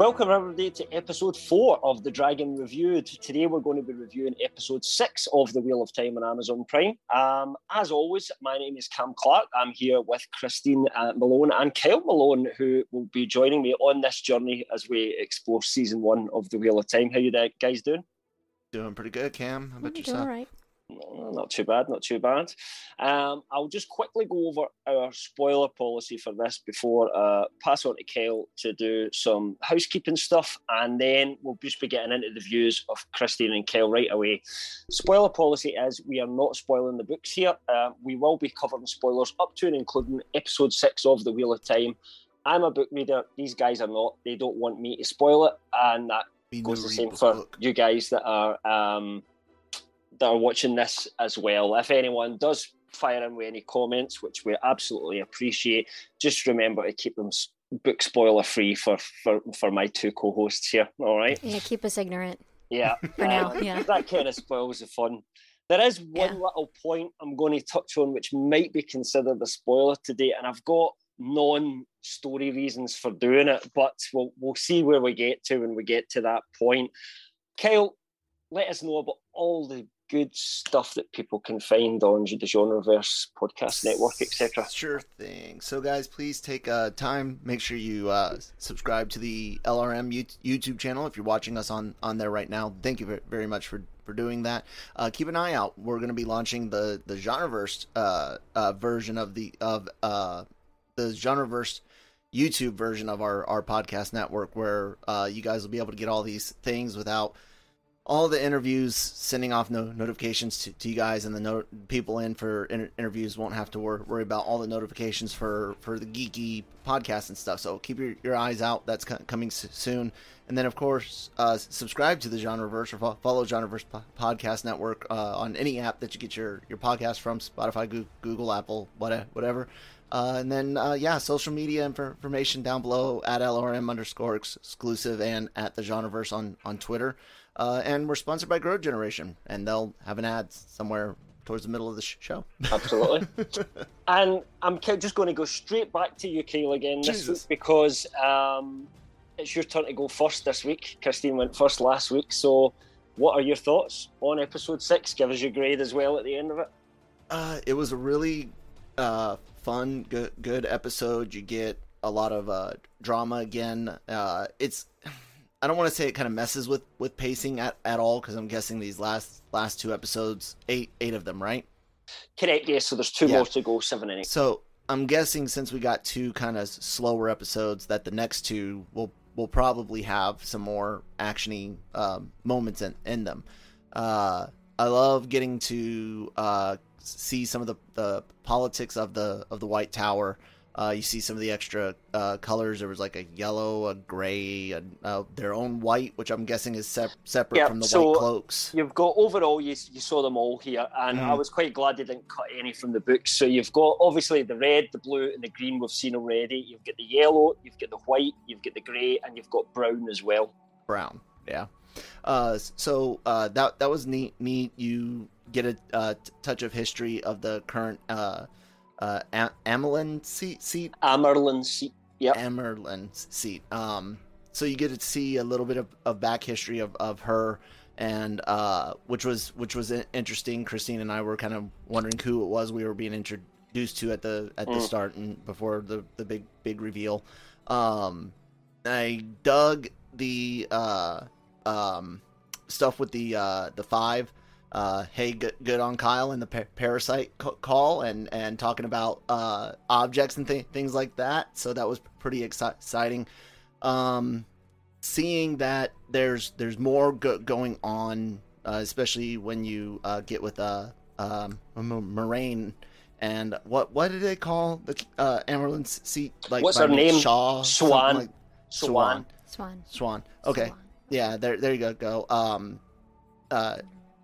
Welcome everybody to episode four of the Dragon Reviewed. Today we're going to be reviewing episode six of The Wheel of Time on Amazon Prime. Um, as always, my name is Cam Clark. I'm here with Christine uh, Malone and Kyle Malone, who will be joining me on this journey as we explore season one of The Wheel of Time. How you guys doing? Doing pretty good, Cam. How about yourself? All right. Not too bad, not too bad. Um, I'll just quickly go over our spoiler policy for this before uh, pass on to Kyle to do some housekeeping stuff, and then we'll just be getting into the views of Christine and Kyle right away. Spoiler policy is we are not spoiling the books here. Uh, we will be covering spoilers up to and including episode six of The Wheel of Time. I'm a book reader; these guys are not. They don't want me to spoil it, and that goes the same for book. you guys that are um, that are watching this as well. If anyone does fire in with any comments, which we absolutely appreciate, just remember to keep them book spoiler free for for for my two co-hosts here. All right. Yeah, keep us ignorant. Yeah. For now, uh, yeah. That kind of spoils the fun. There is one Yeah. little point I'm going to touch on which might be considered a spoiler today, and I've got non-story reasons for doing it, but we'll we'll see where we get to when we get to that point. Kyle, let us know about all the good stuff that people can find on the Genreverse podcast network, etc. Sure thing. So, guys, please take uh, time. Make sure you uh, subscribe to the LRM YouTube channel if you're watching us on on there right now. Thank you very much for for doing that. Uh, keep an eye out. We're going to be launching the the Genreverse uh, uh, version of the of uh, the Genreverse. YouTube version of our, our podcast network where you guys will be able to get all these things without all the interviews sending off no, notifications to, to you guys and the no, people in for inter- interviews won't have to wor- worry about all the notifications for, for the geeky podcast and stuff. So keep your, your eyes out. That's co- coming s- soon. And then of course uh, subscribe to the genreverse or fo- follow genreverse po- podcast network uh, on any app that you get your, your podcast from spotify Goo- google apple whatever. Uh, and then uh, yeah social media infor- information down below at lrm underscore ex- exclusive and at the genreverse on, on twitter uh, and we're sponsored by Grow Generation, and they'll have an ad somewhere towards the middle of the sh- show. Absolutely. and I'm just going to go straight back to you, Kyle, again this Jesus. week because um, it's your turn to go first this week. Christine went first last week. So, what are your thoughts on episode six? Give us your grade as well at the end of it. Uh, it was a really uh, fun, good, good episode. You get a lot of uh, drama again. Uh, it's I don't want to say it kind of messes with with pacing at, at all because I'm guessing these last last two episodes, eight eight of them, right? Correct, yes. So, there's two Yeah. more to go, seven and eight. So I'm guessing since we got two kind of slower episodes, that the next two will will probably have some more actiony um, moments in in them. Uh, I love getting to uh, see some of the, the politics of the of the White Tower. Uh, you see some of the extra uh, colors. There was like a yellow, a gray, and uh, their own white, which I'm guessing is sep- separate Yeah, from the so- white cloaks. You've got overall, you, you saw them all here, and I Mhm. was quite glad they didn't cut any from the books. So you've got obviously the red, the blue, and the green we've seen already. You've got the yellow, you've got the white, you've got the grey, and you've got brown as well. brown. Yeah. Uh, so uh, that that was neat. Neat. You get a uh, t- touch of history of the current uh, A- Amyrlin seat. Seat. Amyrlin seat. Yep. Amyrlin seat. Um, so you get to see a little bit of, of back history of, of her, and uh, which was which was interesting. Christine and I were kind of wondering who it was we were being introduced to at the at the Mm. start and before the the big big reveal. Um, I dug the uh, um, stuff with the uh, the five. Uh, hey, good, good on Kyle and the pa- parasite ca- call and and talking about uh, objects and th- things like that. So that was pretty exci- exciting. Um, seeing that there's there's more go- going on, uh, especially when you uh, get with uh, um, Moiraine and what what did they call the uh, Amyrlin's seat? Like what's her name? Shaw. Swan. Like, Swan. Swan. Swan. Okay. Swan. Yeah. There. There you go. Go. Um. Uh.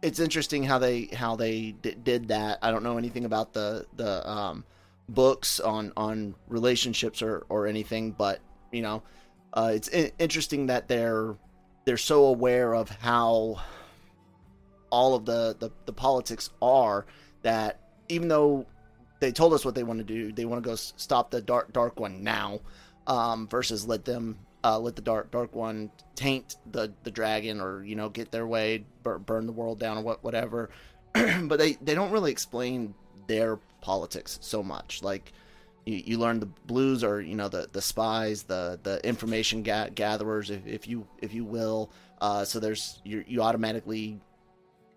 It's interesting how they how they d- did that. I don't know anything about the the um books on on relationships or or anything, but you know, uh, it's I- interesting that they're they're so aware of how all of the, the the politics are that even though they told us what they want to do. They want to go stop the dark dark one now, um, versus let them uh, let the dark dark one taint the the dragon or you know get their way, bur- burn the world down or what whatever. but they they don't really explain their politics so much. Like you, you learn the blues are you know the the spies, the the information ga- gatherers, if, if you if you will. Uh, so there's you you automatically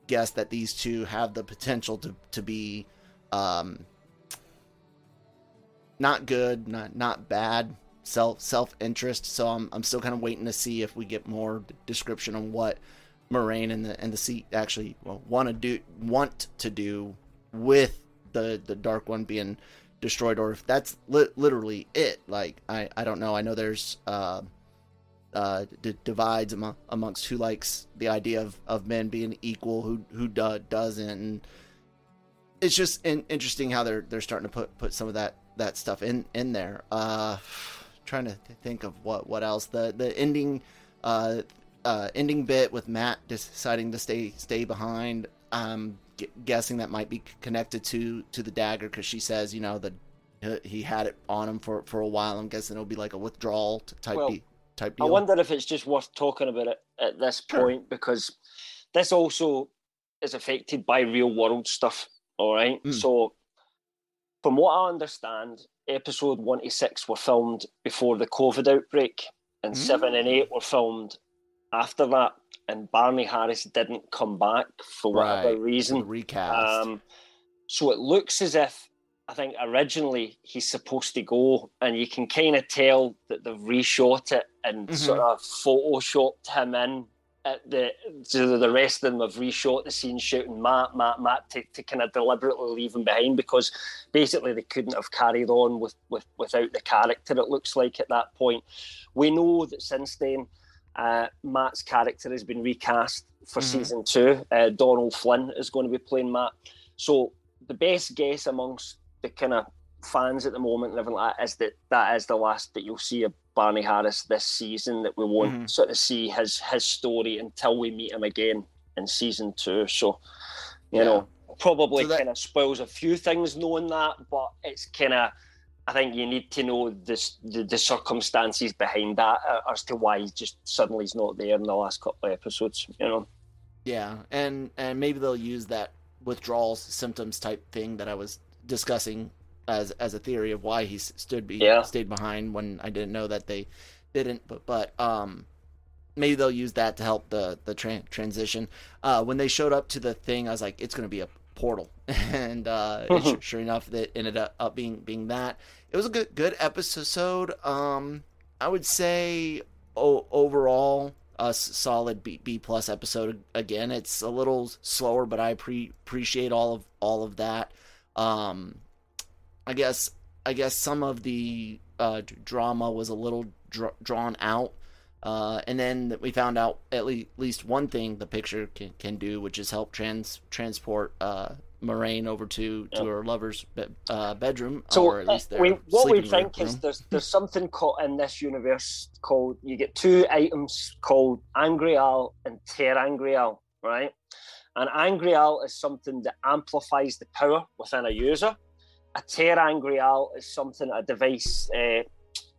guess that these two have the potential to to be um, not good, not not bad. Self self interest. So I'm I'm still kind of waiting to see if we get more description on what Moiraine and the and the seat actually want to do want to do with the the dark one being destroyed, or if that's li- literally it. Like I I don't know. I know there's uh uh d- divides among, amongst who likes the idea of, of men being equal, who who do, doesn't. And it's just in, interesting how they're they're starting to put put some of that that stuff in in there. Uh, trying to think of what what else the the ending uh, uh, ending bit with Mat deciding to stay stay behind. Um, g- guessing that might be connected to to the dagger because she says you know that he had it on him for for a while. I'm guessing it'll be like a withdrawal type well, type deal. I wonder if it's just worth talking about it at this sure. point because this also is affected by real world stuff. All right, mm. so from what I understand, episode one to six were filmed before the COVID outbreak, and mm. seven and eight were filmed after that. And Barney Harris didn't come back for whatever right. reason. Recast. Um, so it looks as if I think originally he's supposed to go, and you can kind of tell that they've reshot it and mm-hmm. sort of photoshopped him in the so the rest of them have reshot the scene shouting Matt, Mat, Mat to, to kind of deliberately leave him behind because basically they couldn't have carried on with, with without the character it looks like at that point. We know that since then uh, Mat's character has been recast for mm-hmm. season two. Uh, Dónal Finn is going to be playing Mat. So the best guess amongst the kind of fans at the moment and everything like that is that that is the last that you'll see of Barney Harris this season that we won't mm-hmm. sort of see his his story until we meet him again in season two. So, you yeah. know, probably so that... kind of spoils a few things knowing that, but it's kind of I think you need to know this, the, the circumstances behind that uh, as to why he just suddenly he's not there in the last couple of episodes. You know. Yeah, and and maybe they'll use that withdrawal symptoms type thing that I was discussing as as a theory of why he stood be yeah. stayed behind when I didn't know that they didn't. But but um, maybe they'll use that to help the the tra- transition. Uh, when they showed up to the thing, I was like, it's going to be a portal, and uh, mm-hmm. sure enough, that ended up, up being being that. It was a good good episode. Um, I would say o- overall a solid B, B plus episode. Again, it's a little slower, but I pre- appreciate all of all of that. Um, I guess I guess some of the uh, drama was a little dr- drawn out. Uh, and then we found out at le- least one thing the picture can, can do, which is help trans transport uh, Moiraine over to, to her lover's be- uh, bedroom, so or at least we, what we think room. is there's there's something called in this universe called you get two items called Angreal and ter'angreal, right? And Angreal is something that amplifies the power within a user a ter'angreal is something, a device uh,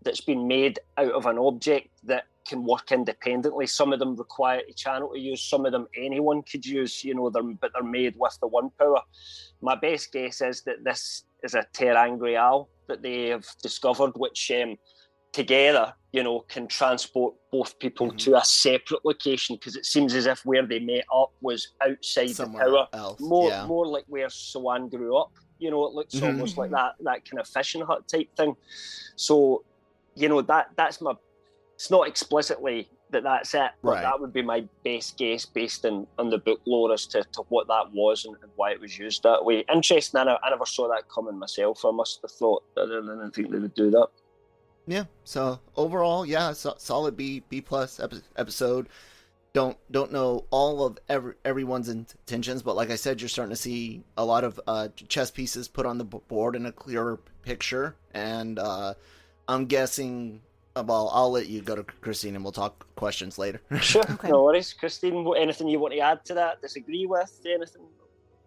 that's been made out of an object that can work independently. Some of them require a channel to use, some of them anyone could use, you know, they're, but they're made with the one power. My best guess is that this is a ter'angreal that they have discovered, which um, together, you know, can transport both people mm-hmm. to a separate location because it seems as if where they met up was outside Somewhere the tower, else. more yeah. more like where Siuan grew up. You know, it looks mm-hmm. almost like that that kind of fishing hut type thing. So, you know, that that's my. It's not explicitly that that's it. But Right. that would be my best guess based on, on the book lore as to, to what that was and, and why it was used that way. Interesting. I, I never saw that coming myself. I must have thought that I didn't think they would do that. Yeah. So overall, yeah, so, solid B B plus episode. Don't don't know all of every everyone's intentions, but like I said, you're starting to see a lot of uh, chess pieces put on the board in a clearer picture, and uh, I'm guessing. uh, Well, I'll let you go to Christine, and we'll talk questions later. Sure. Okay. No worries. Christine, anything you want to add to that? Disagree with? Anything?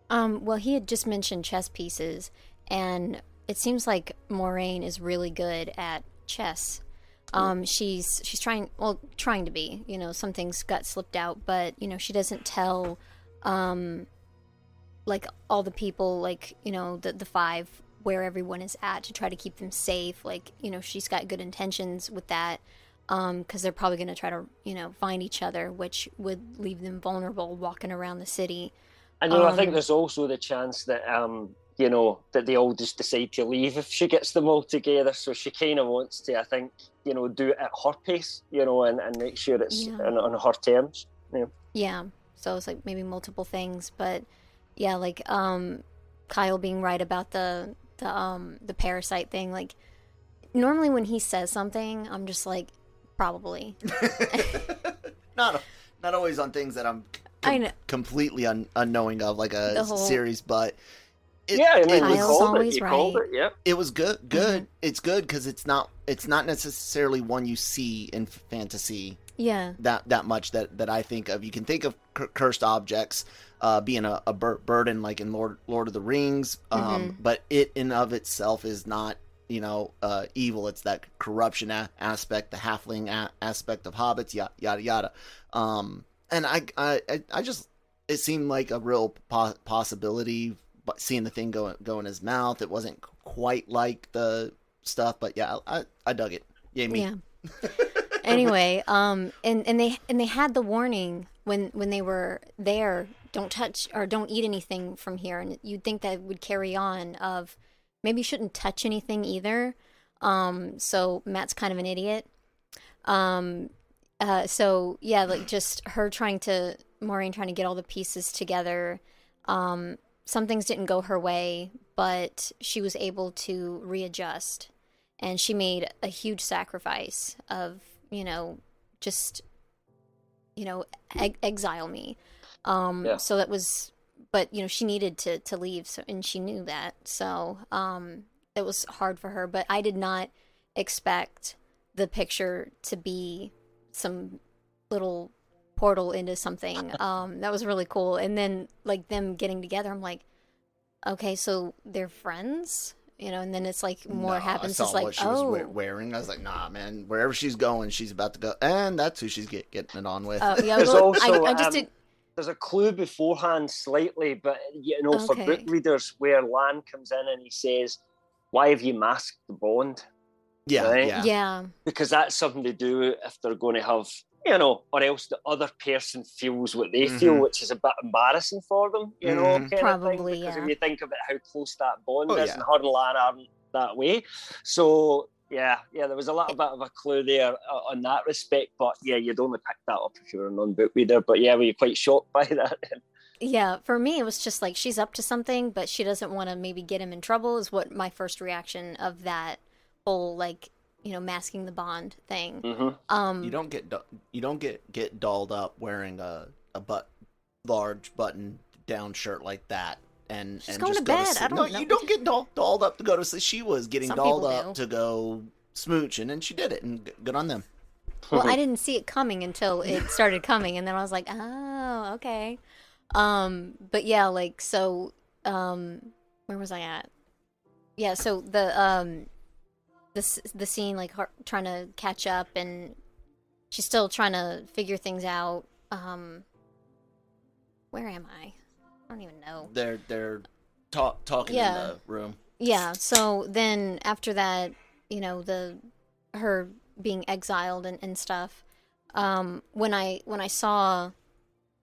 Um, well, he had just mentioned chess pieces, and it seems like Moiraine is really good at chess. Um, she's she's trying well trying to be. You know, some things got slipped out, but you know she doesn't tell, um, like all the people like you know the the five where everyone is at to try to keep them safe. Like you know she's got good intentions with that. Because they're probably going to try to, you know, find each other, which would leave them vulnerable walking around the city. And you know, I think Um, there's also the chance that um, you know, that they all just decide to leave if she gets them all together. So she kind of wants to, I think, you know, do it at her pace, you know, and, and make sure it's Yeah. on, on her terms. Yeah. So it's like maybe multiple things, but yeah, like um Kyle being right about the the um the parasite thing. Like normally when he says something, I'm just like probably. not not always on things that I'm I know. completely un- unknowing of, like a whole- series, but it, yeah, I mean, it was Kyle's called it. always called it. right. It was good good Mm-hmm. it's good because it's not it's not necessarily one you see in fantasy Yeah. that that much that that i think of you can think of cur- cursed objects uh being a, a bur- burden like in lord lord of the rings um Mhm. but it in of itself is not you know uh evil it's that corruption a- aspect the halfling a- aspect of hobbits yada yada yada um and i i I- i just it seemed like a real po- possibility but seeing the thing go go in his mouth it wasn't quite like the stuff but yeah i i dug it yeah me Yeah. anyway, um and and they and they had the warning when when they were there, don't touch or don't eat anything from here and you'd think that would carry on of maybe you shouldn't touch anything either. Um so Mat's kind of an idiot. Um uh so yeah, like just her trying to Moiraine trying to get all the pieces together. Um some things didn't go her way, but she was able to readjust. And she made a huge sacrifice of you know just you know e- exile me. Um Yeah. so that was but you know she needed to to leave so and she knew that. So um it was hard for her but i did not expect the picture to be some little portal into something um that was really cool and then like them getting together i'm like okay so they're friends you know and then it's like more No, happens I it's saw like what she oh was wearing. I was like, nah, man. Wherever she's going, she's about to go, and that's who she's get, getting it on with. Oh, yeah, There's well, also, I, I just um, did. There's a clue beforehand, slightly, but you know, for book readers, where Lan comes in and he says, "Why have you masked the bond?" yeah, right? yeah, Yeah, because that's something to do if they're going to have you know or else the other person feels what they feel Mhm. which is a bit embarrassing for them you know Mhm. kind of Probably, thing, because yeah. if you think about how close that bond Oh, is yeah. and her and Lan aren't that way so yeah yeah there was a little bit of a clue there uh, on that respect but yeah you'd only pick that up if you were a non-book reader but yeah were you quite shocked by that yeah. For me, it was just like she's up to something, but she doesn't want to maybe get him in trouble. Is what my first reaction of that whole like you know masking the bond thing. hmm Um, You don't get du- you don't get get dolled up wearing a a butt large button down shirt like that. And, She's and going just to go bed. sleep. I don't no, know. you don't get doll- dolled up to go to sleep. She was getting Some dolled up do. to go smooching, and she did it, and g- good on them. well, I didn't see it coming until it started coming, and then I was like, oh, okay. Um, but yeah, like so. Um, where was I at? Yeah, so the um, this the scene like her trying to catch up, and she's still trying to figure things out. Um, where am I? I don't even know. They're they're talk, talking Yeah. in the room. Yeah. So then after that, you know, the her being exiled and, and stuff. Um, when I when I saw,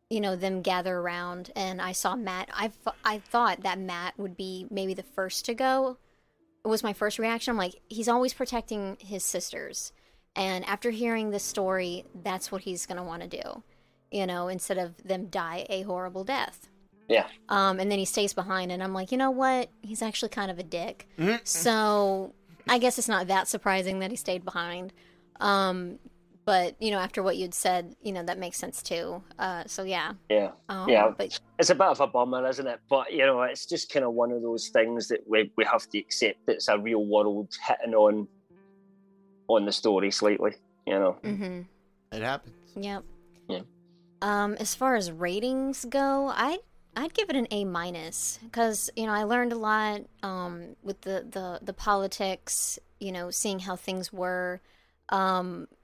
you know, them gather around and I saw Mat, I I thought that Mat would be maybe the first to go. It was my first reaction. I'm like, he's always protecting his sisters, And after hearing this story, that's what he's going to want to do, you know, instead of them die a horrible death. Yeah. Um, and then he stays behind, and I'm like, you know what? He's actually kind of a dick. So I guess it's not that surprising that he stayed behind. Um, but you know, after what you'd said, you know that makes sense too. Uh, so yeah, Yeah. um, Yeah. But It's a bit of a bummer, isn't it? But you know, it's just kind of one of those things that we, we have to accept that it's a real world hitting on on the story slightly. You know. hmm It happens. Yep. Yeah. Um, as far as ratings go, I I'd give it an A minus because you know I learned a lot um, with the, the the politics. You know, seeing how things were, um, like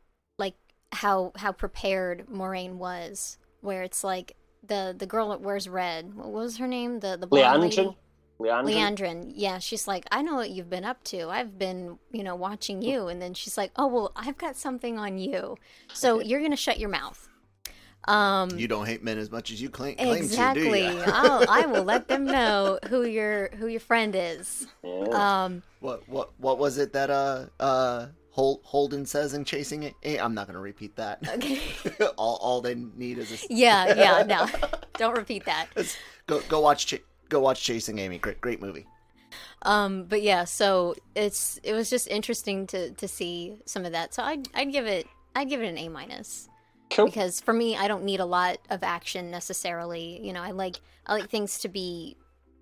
how how prepared Moiraine was. Where it's like the the girl that wears red. What was her name? The the blonde lady. Liandrin. Liandrin. Liandrin, yeah, she's like, I know what you've been up to. I've been, you know, watching you. And then she's like, Oh, well, I've got something on you. So you're going to shut your mouth. Um, You don't hate men as much as you claim, claim exactly. to, do you? I'll, I will let them know who your who your friend is. Yeah. Um, What what what was it that uh uh Hol- Holden says in Chasing It? Eh, I'm not gonna repeat that. okay. all all they need is a. yeah, yeah, no, don't repeat that. It's- go go watch Ch- go watch Chasing Amy. Great great movie. Um, but yeah, so it's it was just interesting to to see some of that. So I'd I'd give it I'd give it an A minus. Cool. because for me i don't need a lot of action necessarily you know i like i like things to be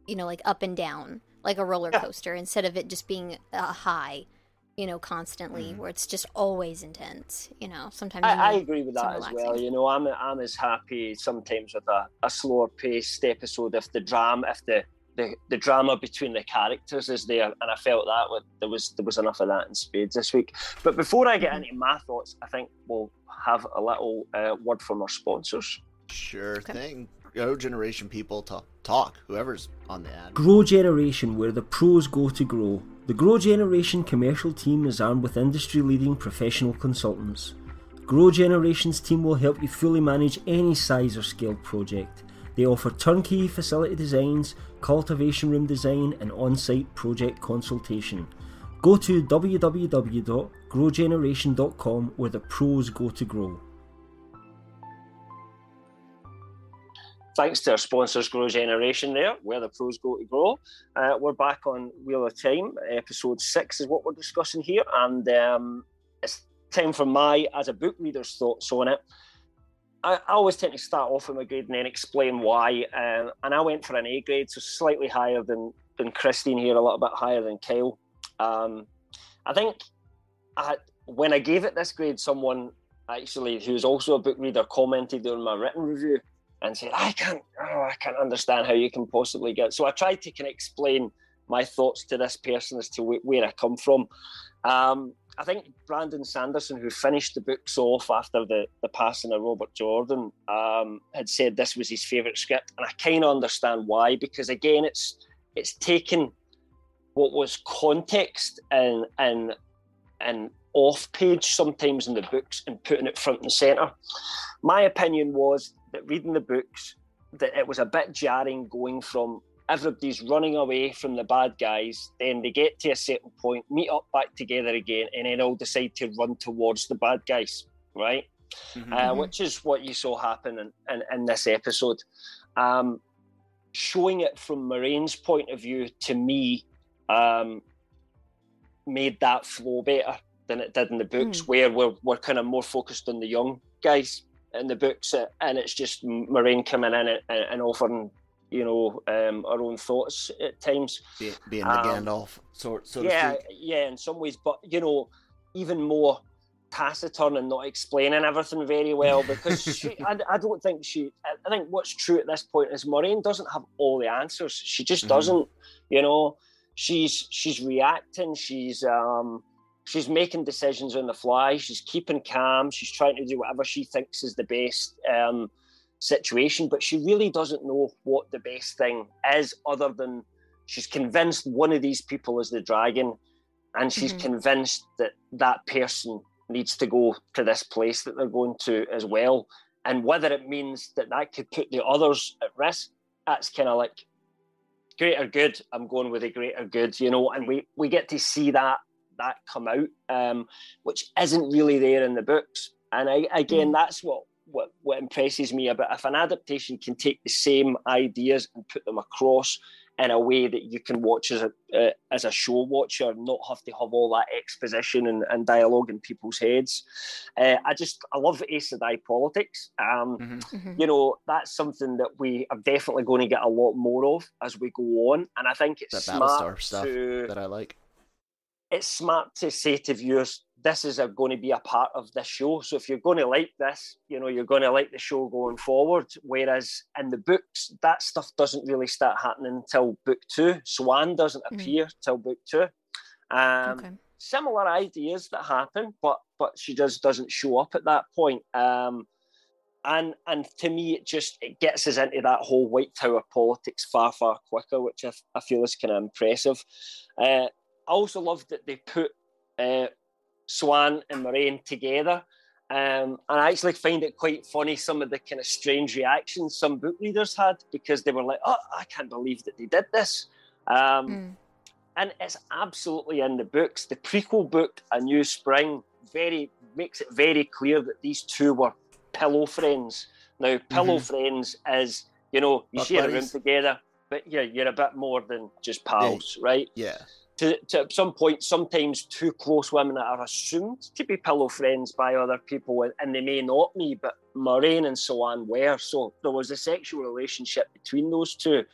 you know like up and down like a roller coaster instead of it just being a high you know constantly where it's just always intense you know sometimes I, I agree with some that as well. You know, I'm I'm as happy sometimes with a, a slower paced episode if the drama if the, the the drama between the characters is there, and I felt that with, there was there was enough of that in Spades this week. But before I get Mm-hmm. into my thoughts, I think we'll have a little uh, word from our sponsors. Sure Okay. thing. Go generation people talk talk. Whoever's on the ad. Grow Generation, where the pros go to grow. The Grow Generation commercial team is armed with industry leading professional consultants. Grow Generation's team will help you fully manage any size or scale project. They offer turnkey facility designs, cultivation room design, and on site project consultation. Go to www.growgeneration.com where the pros go to grow. Thanks to our sponsors, Grow Generation, there, where the pros go to grow. Uh, we're back on Wheel of Time. Episode six is what we're discussing here, and um, it's time for my, as a book reader's thoughts on it. I, always tend to start off with my grade and then explain why. Um, and I went for an A grade, so slightly higher than than Christine here, a little bit higher than Kyle. Um, I think I, when I gave it this grade, someone actually who's also a book reader commented on my written review and said, "I can't, oh, I can't understand how you can possibly get." So I tried to of explain my thoughts to this person as to wh- where I come from. Um, I think Brandon Sanderson, who finished the books off after the, the passing of Robert Jordan, um, had said this was his favourite script, and I kind of understand why. Because again, it's it's taken what was context and and and off page sometimes in the books and putting it front and center. My opinion was that reading the books, that it was a bit jarring going from everybody's running away from the bad guys, then they get to a certain point, meet up back together again, and then all decide to run towards the bad guys, right? Uh, which is what you saw happen in, in, in this episode. Um, showing it from Moiraine's point of view to me um, made that flow better than it did in the books, where we're, we're kind of more focused on the young guys in the books, uh, and it's just Moiraine coming in and, and offering, you know, um, our own thoughts at times. Be, being the Um, Gandalf sort so yeah, yeah, in some ways, but you know, even more taciturn and not explaining everything very well because she, I, I don't think she. I- think what's true at this point is Moiraine doesn't have all the answers. She just Mhm. doesn't. You know, she's she's reacting. She's um she's making decisions on the fly. She's keeping calm. She's trying to do whatever she thinks is the best um, situation, but she really doesn't know what the best thing is, other than she's convinced one of these people is the dragon, and she's Mhm. convinced that that person needs to go to this place that they're going to as well. And whether it means that that could put the others at risk, that's kind of like greater good. I'm going with the greater good, you know. And we we get to see that that come out, um, which isn't really there in the books. And I, again, mm. that's what, what what impresses me about if an adaptation can take the same ideas and put them across in a way that you can watch as a uh, as a show watcher, not have to have all that exposition and, and dialogue in people's heads. Uh, I just I love Aes Sedai politics. Um, mm-hmm. Mm-hmm. You know that's something that we are definitely going to get a lot more of as we go on, and I think it's that Battlestar stuff to, that I like. It's smart to say to viewers, this is a, going to be a part of this show. So if you're going to like this, you know, you're going to like the show going forward. Whereas in the books, that stuff doesn't really start happening until book two. Siuan doesn't mm. appear till book two. Um, okay. Similar ideas that happen, but but she just doesn't show up at that point. Um, and and to me, it just it gets us into that whole White Tower politics far far quicker, which I, I feel is kind of impressive. Uh, I also love that they put uh, Siuan and Moiraine together. Um, and I actually find it quite funny some of the kind of strange reactions some book readers had because they were like, "Oh, I can't believe that they did this," um, mm. and it's absolutely in the books. The prequel book, A New Spring, very makes it very clear that these two were pillow friends. Now, pillow mm-hmm. friends is you know you Buck share buddies. a room together, but yeah, you're a bit more than just pals, yeah. right? Yeah to, to some point, sometimes two close women that are assumed to be pillow friends by other people, and they may not be, but Moiraine and Siuan were. So there was a sexual relationship between those two.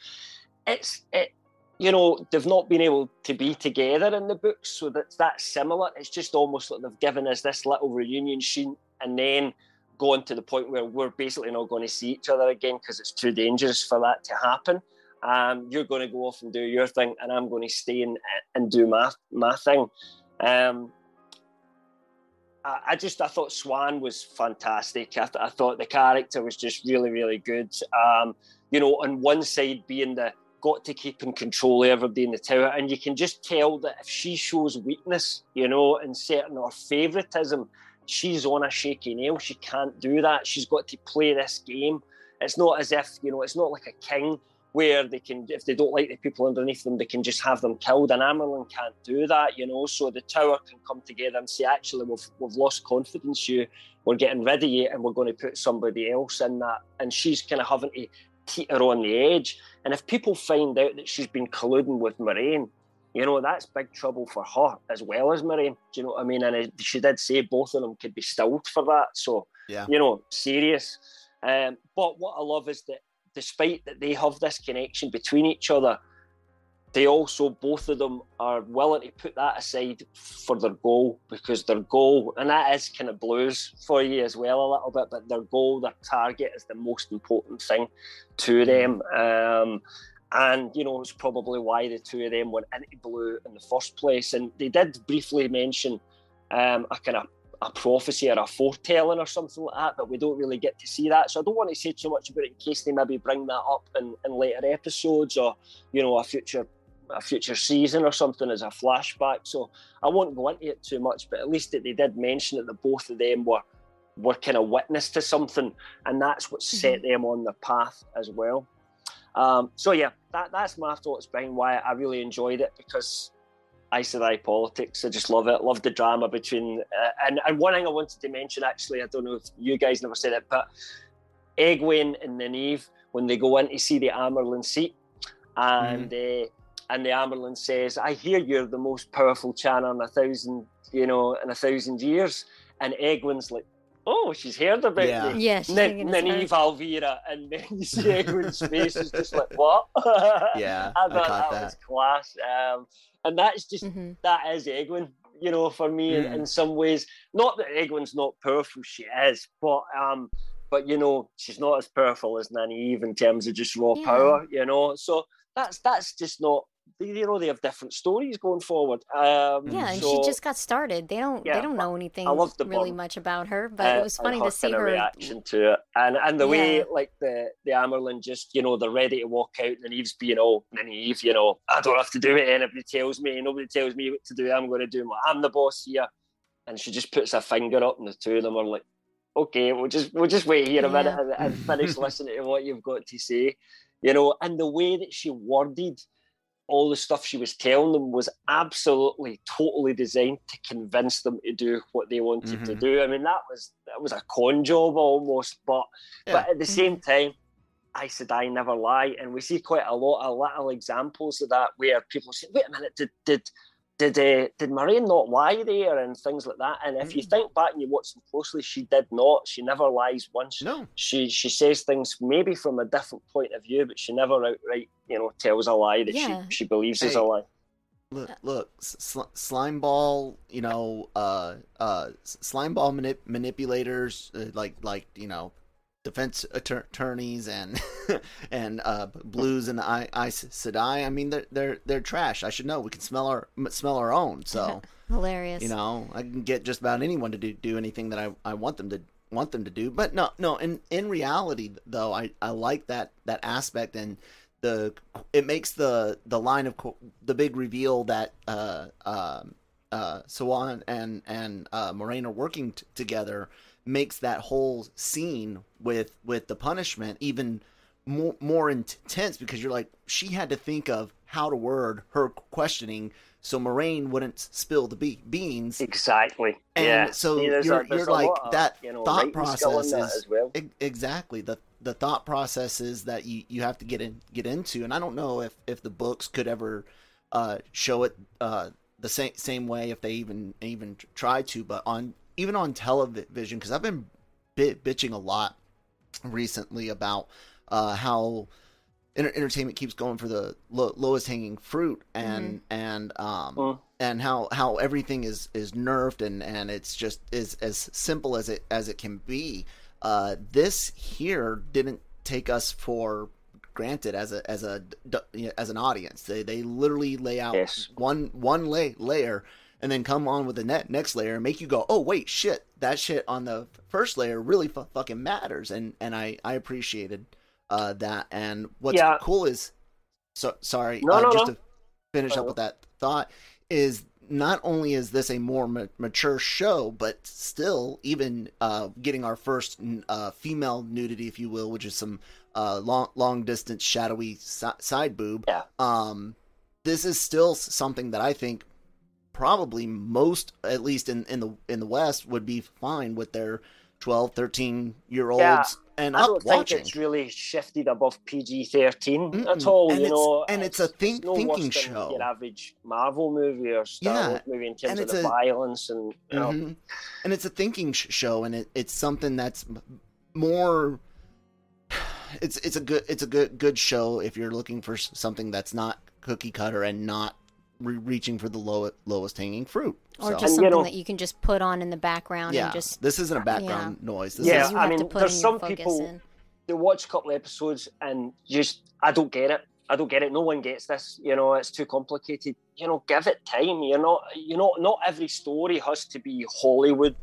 It's it, you know, they've not been able to be together in the books, so that's that similar. It's just almost like they've given us this little reunion scene, and then gone to the point where we're basically not going to see each other again because it's too dangerous for that to happen. Um, you're going to go off and do your thing, and I'm going to stay and, and do my my thing. Um, I, I, just I thought Siuan was fantastic. I, th- I, thought the character was just really really good. Um, you know, on one side being the got to keep in control of everybody in the tower, and you can just tell that if she shows weakness, you know, and certain or favoritism, she's on a shaky nail. She can't do that. She's got to play this game. It's not as if you know. It's not like a king where they can, if they don't like the people underneath them, they can just have them killed. And Amyrlin can't do that, you know. So the tower can come together and say, actually, we've, we've lost confidence you, we're getting rid of you, and we're going to put somebody else in that. And she's kind of having to teeter on the edge. And if people find out that she's been colluding with Moiraine, you know, that's big trouble for her as well as Moiraine. Do you know what I mean? And she did say both of them could be stilled for that. So, yeah. you know, serious. Um, but what I love is that despite that they have this connection between each other, they also both of them are willing to put that aside for their goal because their goal, and that is kind of blues for you as well a little bit, but their goal, their target is the most important thing to them. Um, and you know, it's probably why the two of them went into blue in the first place. And they did briefly mention um, a kind of a prophecy or a foretelling or something like that, but we don't really get to see that. So I don't want to say too much about it in case they maybe bring that up in, in later episodes or, you know, a future a future season or something as a flashback. So I won't go into it too much, but at least that they did mention it that both of them were were kind of witness to something, and that's what set mm-hmm. them on the path as well. Um, so yeah, that that's my thoughts behind why I really enjoyed it because Aes Sedai politics. I just love it. Love the drama between. Uh, and, and one thing I wanted to mention, actually, I don't know if you guys never said it, but Egwene and Nynaeve, when they go in to see the Amyrlin seat, and mm. uh, and the Amyrlin says, "I hear you're the most powerful Channer in a thousand, you know, in a thousand years," and Egwene's like, oh, she's heard about yeah. me. Yes. Yeah, N- Nynaeve al'Meara, and then you see Egwene's face is just like, what? yeah, I thought I that, that, was class. Um, and that's just mm-hmm. that is Egwene, you know, for me mm. in, in, some ways. Not that Egwene's not powerful, she is, but um, but you know, she's not as powerful as Nynaeve in terms of just raw yeah. power, you know. So that's that's just not you know they have different stories going forward. Um, yeah, and so, she just got started. They don't yeah, they don't know anything really much about her, but uh, it was funny to see her reaction to it, and and the yeah. way like the the Amyrlin just you know they're ready to walk out, and Eve's being all and Eve, you know I don't have to do it. Anybody tells me, nobody tells me what to do. I'm going to do what I'm the boss here, and she just puts her finger up, and the two of them are like. Okay, we'll just we'll just wait here a minute and, and finish listening to what you've got to say, you know. And the way that she worded all the stuff she was telling them was absolutely totally designed to convince them to do what they wanted mm-hmm. to do. I mean, that was that was a con job almost, but yeah. but at the same time, I said I never lie, and we see quite a lot of little examples of that where people say, "Wait a minute, did did did uh, did Moiraine not lie there and things like that? And if mm. you think back and you watch them closely, she did not. She never lies once. No, she she says things maybe from a different point of view, but she never outright you know tells a lie that yeah. she she believes hey, is a lie. Look, look, sl- slime ball, you know, uh, uh, slime ball manip- manipulators, uh, like like you know, defense attorneys and and uh, blues and Aes Sedai. I mean, they're they're they're trash. I should know. We can smell our smell our own. So hilarious. You know, I can get just about anyone to do do anything that I, I want them to want them to do. But no, no. In in reality, though, I I like that that aspect and the it makes the the line of the big reveal that uh um uh Siuan and and uh Moiraine are working t- together makes that whole scene with with the punishment even more more intense because you're like she had to think of how to word her questioning so Moiraine wouldn't spill the be- beans exactly. And yeah. so See, you're, you're like of, that you know, thought process is well. exactly the the thought processes that you, you have to get in get into and I don't know if if the books could ever uh, show it uh, the same same way if they even even try to but on even on television, because I've been bit, bitching a lot recently about uh, how entertainment keeps going for the lo- lowest hanging fruit, and mm-hmm. and um and how how everything is is nerfed, and and it's just is as simple as it as it can be. Uh, this here didn't take us for granted as a as a as an audience. They they literally lay out yes. one one lay, layer and then come on with the net next layer and make you go, oh wait, shit, that shit on the first layer really f- fucking matters, and and I I appreciated uh, that. And what's yeah. cool is, so sorry, no, uh, no, just no. to finish up with that thought is not only is this a more ma- mature show, but still even uh, getting our first uh, female nudity, if you will, which is some uh, long long distance shadowy si- side boob. Yeah. Um, this is still something that I think probably most at least in, in the in the west would be fine with their 12 13 year olds yeah, and I don't think it's really shifted above PG-13 at all and you know. and it's, it's a think, no thinking show. your average Marvel movie or Star yeah, Wars movie in terms of the a, violence and you know. mm-hmm. and it's a thinking show and it, it's something that's more it's it's a good it's a good good show if you're looking for something that's not cookie cutter and not re- reaching for the low, lowest hanging fruit. Or so. just something you know, that you can just put on in the background yeah, and just. This isn't a background yeah. noise. This yeah, is, I mean, there's some people in. they watch a couple episodes and just I don't get it. I don't get it. No one gets this. You know, it's too complicated. You know, give it time. You're not. You know, not every story has to be Hollywood.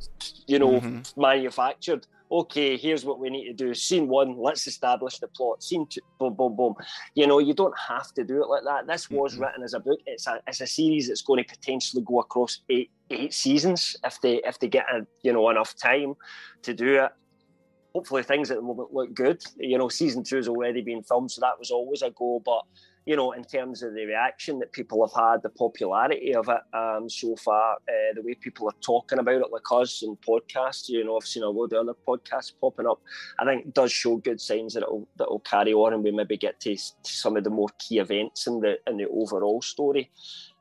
You know, mm-hmm. manufactured okay, here's what we need to do. Scene one, let's establish the plot. Scene two, boom, boom, boom. You know, you don't have to do it like that. This was mm-hmm. written as a book. It's a it's a series that's going to potentially go across eight eight seasons if they if they get a, you know enough time to do it. Hopefully, things at the moment look good. You know, season two has already been filmed, so that was always a goal. But you know, in terms of the reaction that people have had, the popularity of it um, so far, uh, the way people are talking about it, like us and podcasts, you know, I've seen a load of other podcasts popping up. I think does show good signs that it'll that will carry on, and we maybe get to, to, some of the more key events in the in the overall story.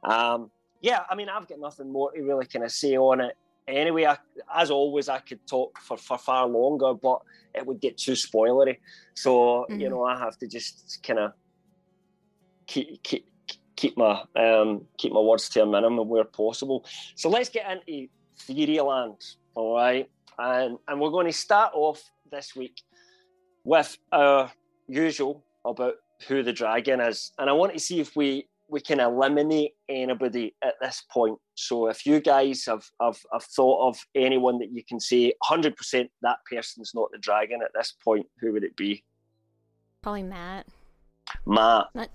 Um, yeah, I mean, I've got nothing more to really kind of say on it. Anyway, I, as always, I could talk for, for far longer, but it would get too spoilery. So, mm-hmm. you know, I have to just kind of keep keep keep my um, keep my words to a minimum where possible. So let's get into theory land, all right? And and we're going to start off this week with our usual about who the dragon is, and I want to see if we we can eliminate anybody at this point. So if you guys have have, have thought of anyone that you can say 100% that person's not the dragon at this point, who would it be? Probably Mat. Mat. Not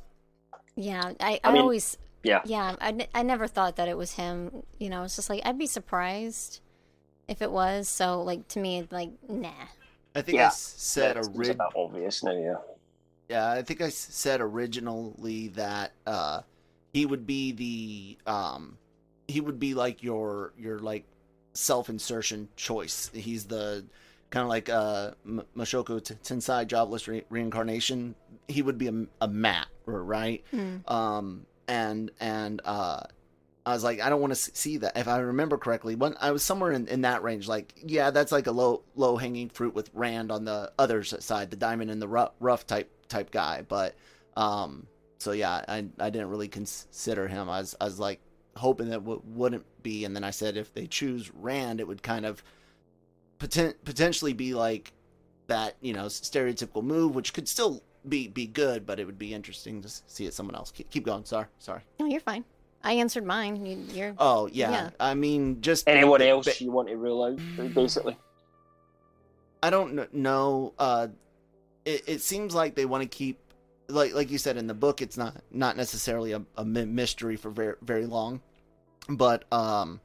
yeah, I, I, I mean, always. Yeah. Yeah, I, I never thought that it was him. You know, it's just like, I'd be surprised if it was. So, like, to me, like, nah. I think yeah. I said originally. obvious now, yeah. Yeah, I think I said originally that uh, he would be the um he would be like your your like self insertion choice. He's the kind of like uh M- Mushoku T- Tensei jobless re- reincarnation. He would be a, a Mat, right? Mm. Um and and uh I was like, I don't want to see that. If I remember correctly, when I was somewhere in, in that range, like, yeah, that's like a low low hanging fruit with Rand on the other side, the diamond and the rough, rough type type guy. But um, so yeah, I I didn't really consider him. I was I was like hoping that w- wouldn't be, and then I said if they choose Rand, it would kind of poten- potentially be like that, you know, stereotypical move, which could still be be good, but it would be interesting to see it someone else. Keep, keep going. Sorry, sorry. No, you're fine. I answered mine. You, you're. Oh yeah. Yeah. I mean, just Anyone else ba- you want to rule out, basically? I don't know. Uh, it, it seems like they want to keep, like like you said in the book, it's not not necessarily a, a mystery for very very long, but um,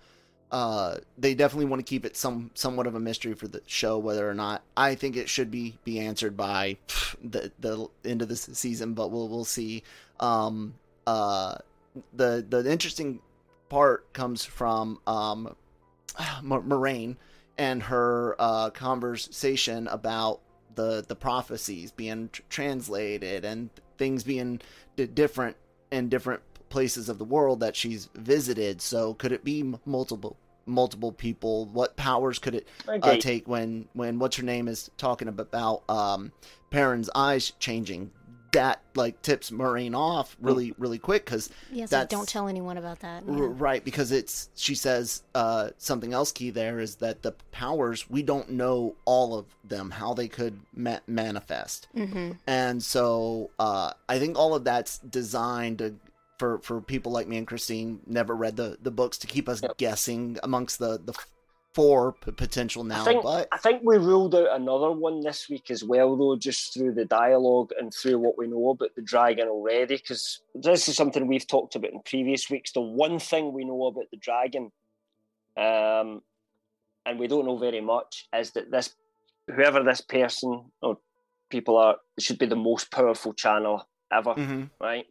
uh, they definitely want to keep it some somewhat of a mystery for the show, whether or not I think it should be be answered by the the end of this season, but we'll we'll see. Um, uh, the the interesting part comes from um, Moiraine and her uh, conversation about the the prophecies being tr- translated and things being d- different in different places of the world that she's visited. So could it be multiple multiple people? What powers could it uh, take when when what's her name is talking about um, Perrin's eyes changing? That like tips Moiraine off really really quick because Yes, so don't tell anyone about that. R- yeah. Right, because it's she says uh, something else key there is that the powers we don't know all of them how they could ma- manifest, Mm-hmm. and so uh, I think all of that's designed to, for for people like me and Christine never read the the books to keep us Yep. guessing amongst the the four p- potential now. I think but I think we ruled out another one this week as well, though, just through the dialogue and through what we know about the dragon already. Because this is something we've talked about in previous weeks. The one thing we know about the dragon, um, and we don't know very much, is that this whoever this person or people are should be the most powerful channel ever, Mhm. right?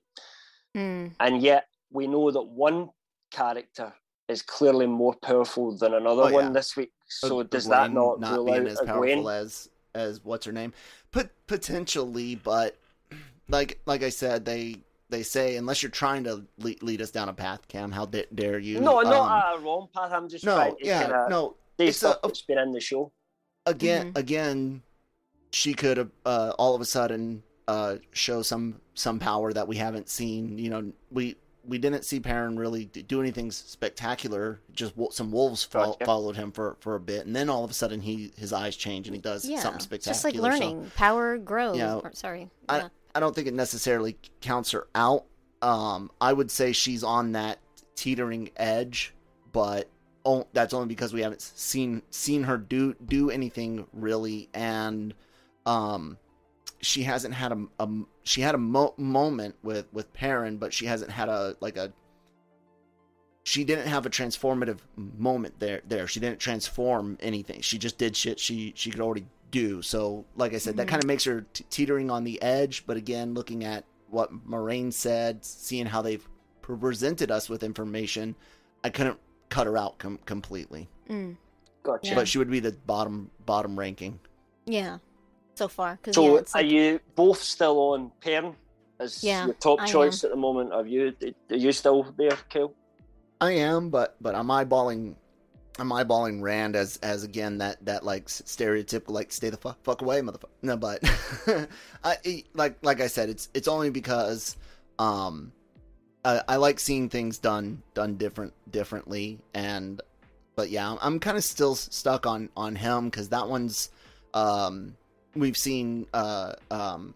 Mm. And yet we know that one character is clearly more powerful than another Oh, yeah. one this week. So Ag- does that Egwene not, rule out as powerful Gwen? as as what's her name? Pot- potentially, but like like I said, they they say unless you're trying to lead, lead us down a path, Cam, how da- dare you? No, Um, not a wrong path. I'm just no, trying to yeah, kinda no. say it's stuff a- that's been in the show. Again, Mhm. again, she could have uh, all of a sudden uh, show some some power that we haven't seen. You know, we we didn't see Perrin really do anything spectacular. Just some wolves fol- Gotcha. followed him for, for a bit, and then all of a sudden he his eyes change and he does Yeah, something spectacular. just like So- learning. Power grows. Yeah. Or- sorry. I- Yeah. I don't think it necessarily counts her out. Um, I would say she's on that teetering edge, but o- that's only because we haven't seen seen her do do anything really, and um, she hasn't had a, a she had a mo- moment with with Perrin, but she hasn't had a like a she didn't have a transformative moment there there she didn't transform anything she just did shit she she could already do so like i said that Mhm. kind of makes her t- teetering on the edge but again looking at what moiraine said seeing how they've presented us with information i couldn't cut her out com- completely Mm. Gotcha. Yeah. but she would be the bottom bottom ranking Yeah. So far, So yeah, it's are like, you both still on Perrin as Yeah, your top I choice at the moment? Are you are you still there, Kel? I am, but but I'm eyeballing, I'm eyeballing Rand as as again that that like stereotypical like stay the fuck, fuck away, motherfucker. No, but I like like I said, it's it's only because um I, I like seeing things done done different differently, and but yeah, I'm, I'm kind of still stuck on on him because that one's um we've seen uh um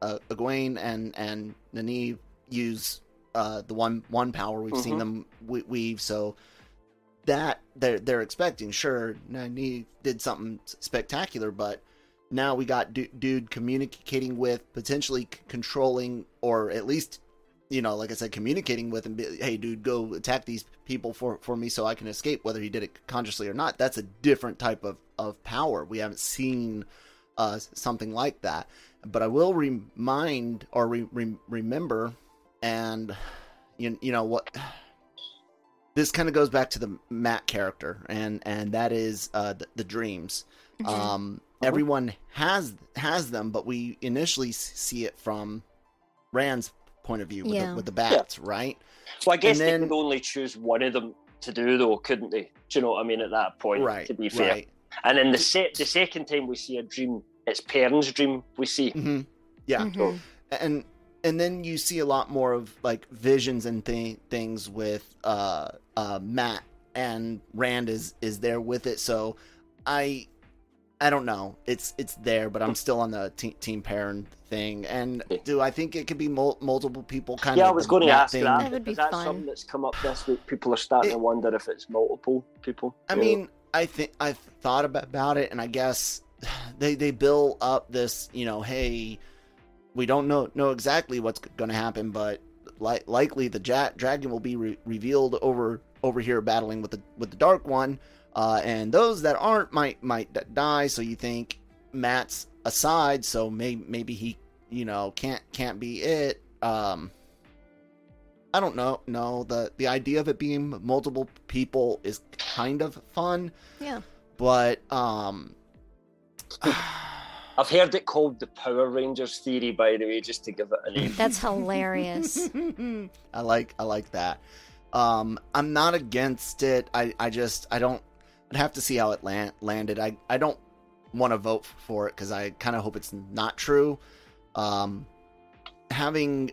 uh, Egwene and and Nynaeve use uh, the one one power we've seen Mhm. them we- weave. So that they're they're expecting. Sure, Nynaeve did something spectacular, but now we got du- dude communicating with, potentially c- controlling, or at least you know, like I said, communicating with and be, hey, dude, go attack these people for for me so I can escape. Whether he did it consciously or not, that's a different type of of power. We haven't seen uh, something like that. But I will remind or re- re- remember, and you, you know what this kind of goes back to the Mat character and and that is uh the, the dreams. Mhm. Um everyone has has them but we initially see it from Rand's point of view with, Yeah. the, with the bats, right? So I guess And they then- could only choose one of them to do, though, couldn't they? Do you know what I mean? At that point, Right. to be fair. Right. And then the se- the second time we see a dream, it's Perrin's dream. We see. hmm Yeah. Mhm. and and then you see a lot more of like visions and th- things with uh uh Mat and Rand is is there with it so I I don't know it's it's there but I'm still on the te- team Perrin thing and do I think it could be mul- multiple people kind Yeah, of Yeah, I was going to ask you thing? that. That would be Is that fun. something that's come up this week? People are starting It- to wonder if it's multiple people. I you know? I think I thought about, about it, and I guess they they build up this, you know, hey, we don't know know exactly what's going to happen, but li- likely the ja- dragon will be re- revealed over over here battling with the with the dark one, uh, and those that aren't might might die. So you think Mat's aside, so may- maybe he, you know, can't can't be it. Um, I don't know. No, the the idea of it being multiple people is kind of fun, Yeah. but um, I've heard it called the Power Rangers theory, by the way, just to give it a name. That's hilarious. I like I like that. Um, I'm not against it. I I just I don't. I'd have to see how it land, landed. I I don't want to vote for it because I kind of hope it's not true. Um, having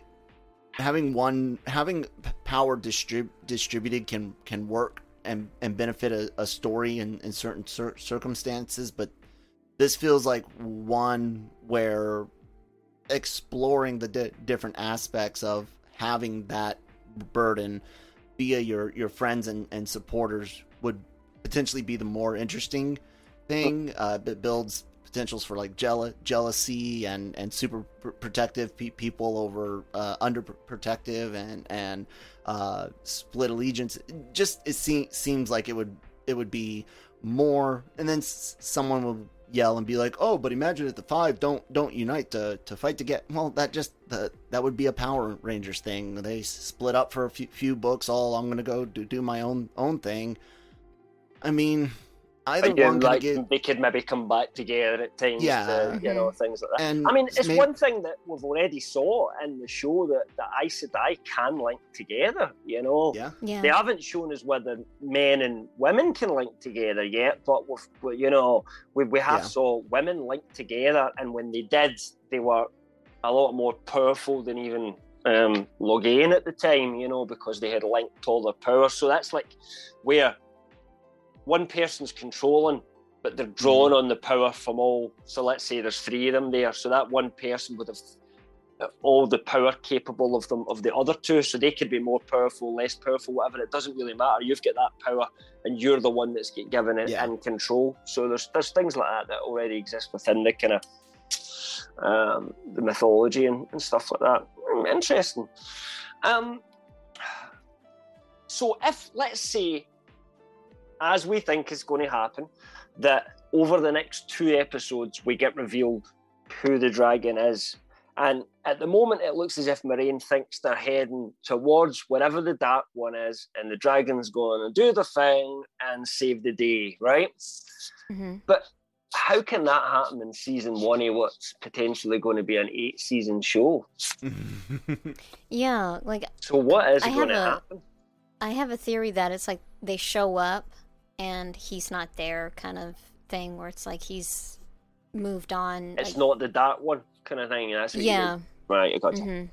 having one having power distrib- distributed can can work and and benefit a, a story in, in certain cir- circumstances, but this feels like one where exploring the di- different aspects of having that burden via your your friends and, and supporters would potentially be the more interesting thing uh it builds potentials for like jeal- jealousy and and super pr- protective pe- people over uh under protective and and uh split allegiance. Just it se- seems like it would it would be more and then s- someone will yell and be like oh but imagine if the five don't don't unite to to fight to get well that just the, that would be a power rangers thing. They split up for a few, few books all i'm gonna go do, do my own own thing. I mean either Again, one like get they could maybe come back together at times, Yeah. to, you know, things like that. and I mean, it's may- one thing that we've already saw in the show that that Aes Sedai can link together. You know, yeah Yeah. they haven't shown us whether men and women can link together yet, but we've, we- you know, we, we have Yeah. saw women link together, and when they did, they were a lot more powerful than even um, Logain at the time, you know, because they had linked all their power. So that's like where one person's controlling, but they're drawing on the power from all. So let's say there's three of them there, so that one person would have uh, all the power capable of them of the other two so they could be more powerful less powerful whatever it doesn't really matter you've got that power and you're the one that's given it Yeah. and control so there's there's things like that that already exist within the kind of um, the mythology and, and stuff like that Mm, interesting um so if let's say as we think is going to happen that over the next two episodes we get revealed who the dragon is and at the moment, it looks as if Moiraine thinks they're heading towards wherever the dark one is, and the dragon's going to do the thing and save the day, right? hmm But how can that happen in season one of what's potentially going to be an eight season show? Yeah. Like So, what is I going to a- happen? I have a theory that it's like they show up and he's not there, kind of thing, where it's like he's moved on. It's like- not the dark one kind of thing. That's what you Yeah. mean. Right, I got you. hmm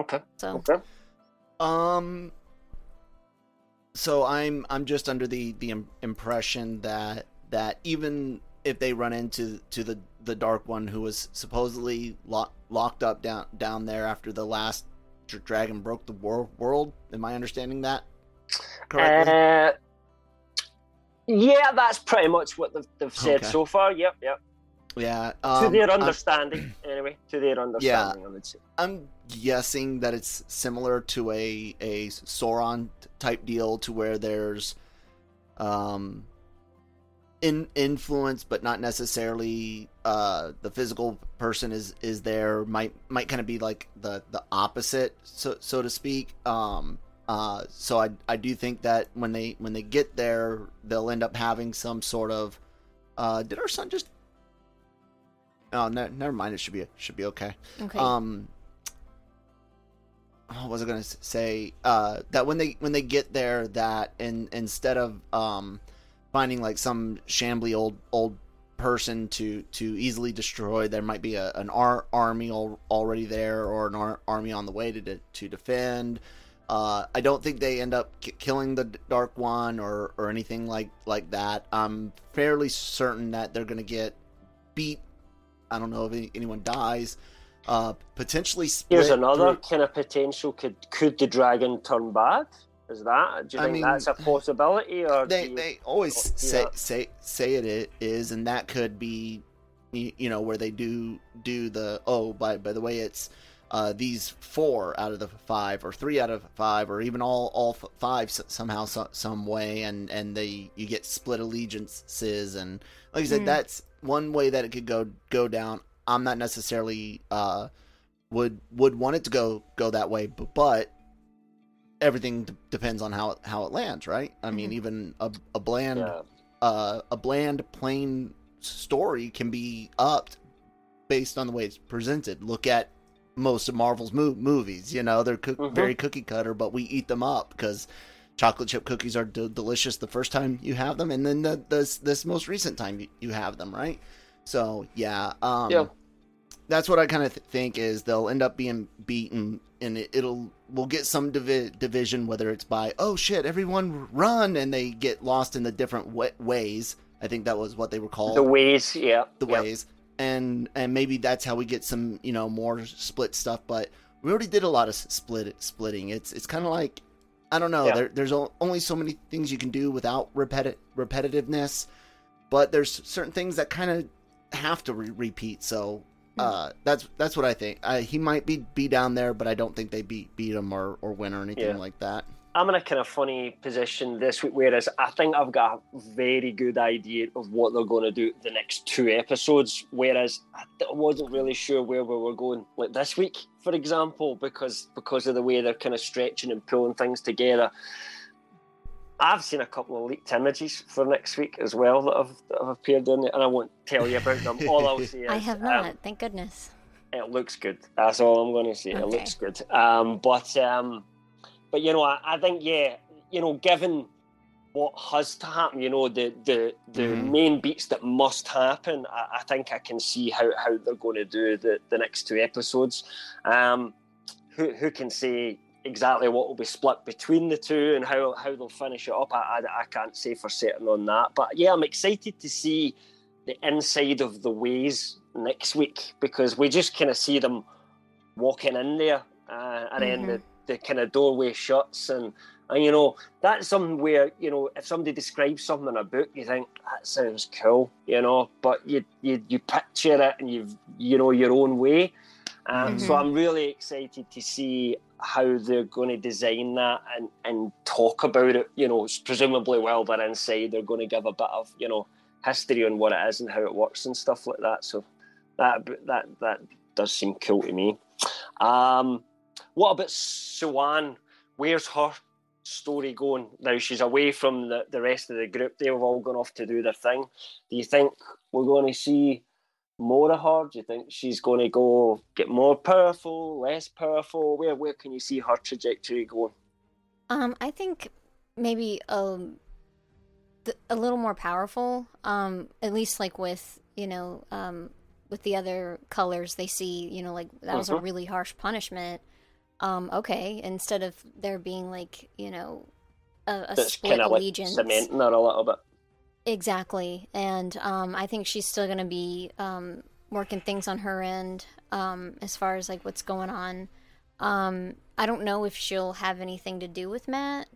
Okay. So Okay. Um. So I'm I'm just under the the impression that that even if they run into to the the dark one who was supposedly lo- locked up down down there after the last dragon broke the wor- world, am I understanding that correctly? Uh, yeah, that's pretty much what they've, they've said Okay. so far. Yep, yep. yeah. to Um, their I'm- understanding, anyway. To their understanding, I would say. I'm guessing that it's similar to a a Sauron type deal, to where there's, um, in influence, but not necessarily uh, the physical person is is there. Might might kind of be like the the opposite, so so to speak. Um, uh, so I I do think that when they when they get there, they'll end up having some sort of. Uh, did our son just? Oh, no, never mind. It should be should be okay. Okay. Um, what was I going to say? Uh, that when they when they get there, that in instead of um, finding like some shambly old old person to to easily destroy, there might be a, an ar- army al- already there or an ar- army on the way to de- to defend. Uh, I don't think they end up k- killing the Dark One or, or anything like like that. I'm fairly certain that they're going to get beat. I don't know if any, anyone dies. Uh, potentially split. Here's another through- kind of potential. Could could the dragon turn bad? Is that? Do you I think mean, that's a possibility, or they you- they always Oh, say say say it i- is, and that could be, you know, where they do do the oh by by the way it's uh, these four out of the five or three out of five or even all all f- five s- somehow so, some way and and they you get split allegiances and like I said Mm. that's one way that it could go go down. I'm not necessarily uh would would want it to go go that way, but, but everything d- depends on how it, how it lands, right? I mean, Mhm. even a, a bland Yeah. uh, a bland plain story can be upped based on the way it's presented. Look at most of Marvel's mo- movies. You know, they're cook- Mhm. very cookie cutter, but we eat them up because chocolate chip cookies are d- delicious the first time you have them, and then the, this this most recent time you, you have them, right? So yeah, um, Yeah. that's what I kind of th- think is they'll end up being beaten, and it, it'll we'll get some divi- division, whether it's by oh shit, everyone run, and they get lost in the different wa- ways. I think that was what they were called the ways, yeah, the yeah. ways and and maybe that's how we get some you know more split stuff but we already did a lot of split splitting it's it's kind of like i don't know Yeah. there, there's only so many things you can do without repeti- repetitiveness but there's certain things that kind of have to re- repeat so uh that's that's what i think uh, he might be be down there but i don't think they beat beat him or or win or anything Yeah. like that I'm in a kind of funny position this week, whereas I think I've got a very good idea of what they're going to do the next two episodes. Whereas I wasn't really sure where we were going, like this week, for example, because because of the way they're kind of stretching and pulling things together. I've seen a couple of leaked images for next week as well that have, that have appeared in it, and I won't tell you about them. All I'll say is I have um, not. thank goodness. it looks good. That's all I'm going to say. It looks good. Um, but um, but you know, I, I think yeah, you know, given what has to happen, you know, the the the Mhm. main beats that must happen, I, I think I can see how how they're going to do the the next two episodes. Um, who who can say exactly what will be split between the two and how how they'll finish it up? I I, I can't say for certain on that. But yeah, I'm excited to see the inside of the ways next week because we just kind of see them walking in there uh, and then the, the kind of doorway shuts and and you know that's something where you know if somebody describes something in a book you think that sounds cool you know but you you, you picture it and you've you know your own way. Um, so Mhm. i'm really excited to see how they're going to design that and and talk about it you know presumably while they're inside they're going to give a bit of you know history on what it is and how it works and stuff like that. So that that that does seem cool to me. Um what about Siuan? Where's her story going now? She's away from the, the rest of the group. They've all gone off to do their thing. Do you think we're going to see more of her? Do you think she's going to go get more powerful, less powerful? Where where can you see her trajectory going? Um, I think maybe um, a little more powerful. Um, at least like with you know, um, with the other colors, they see you know like that was a Mhm. really harsh punishment. Um, okay, instead of there being like you know a, a That's split kind of like allegiance. cementing her a little bit. Exactly. And um, I think she's still going to be um, working things on her end um, as far as like what's going on. Um, I don't know if she'll have anything to do with Mat.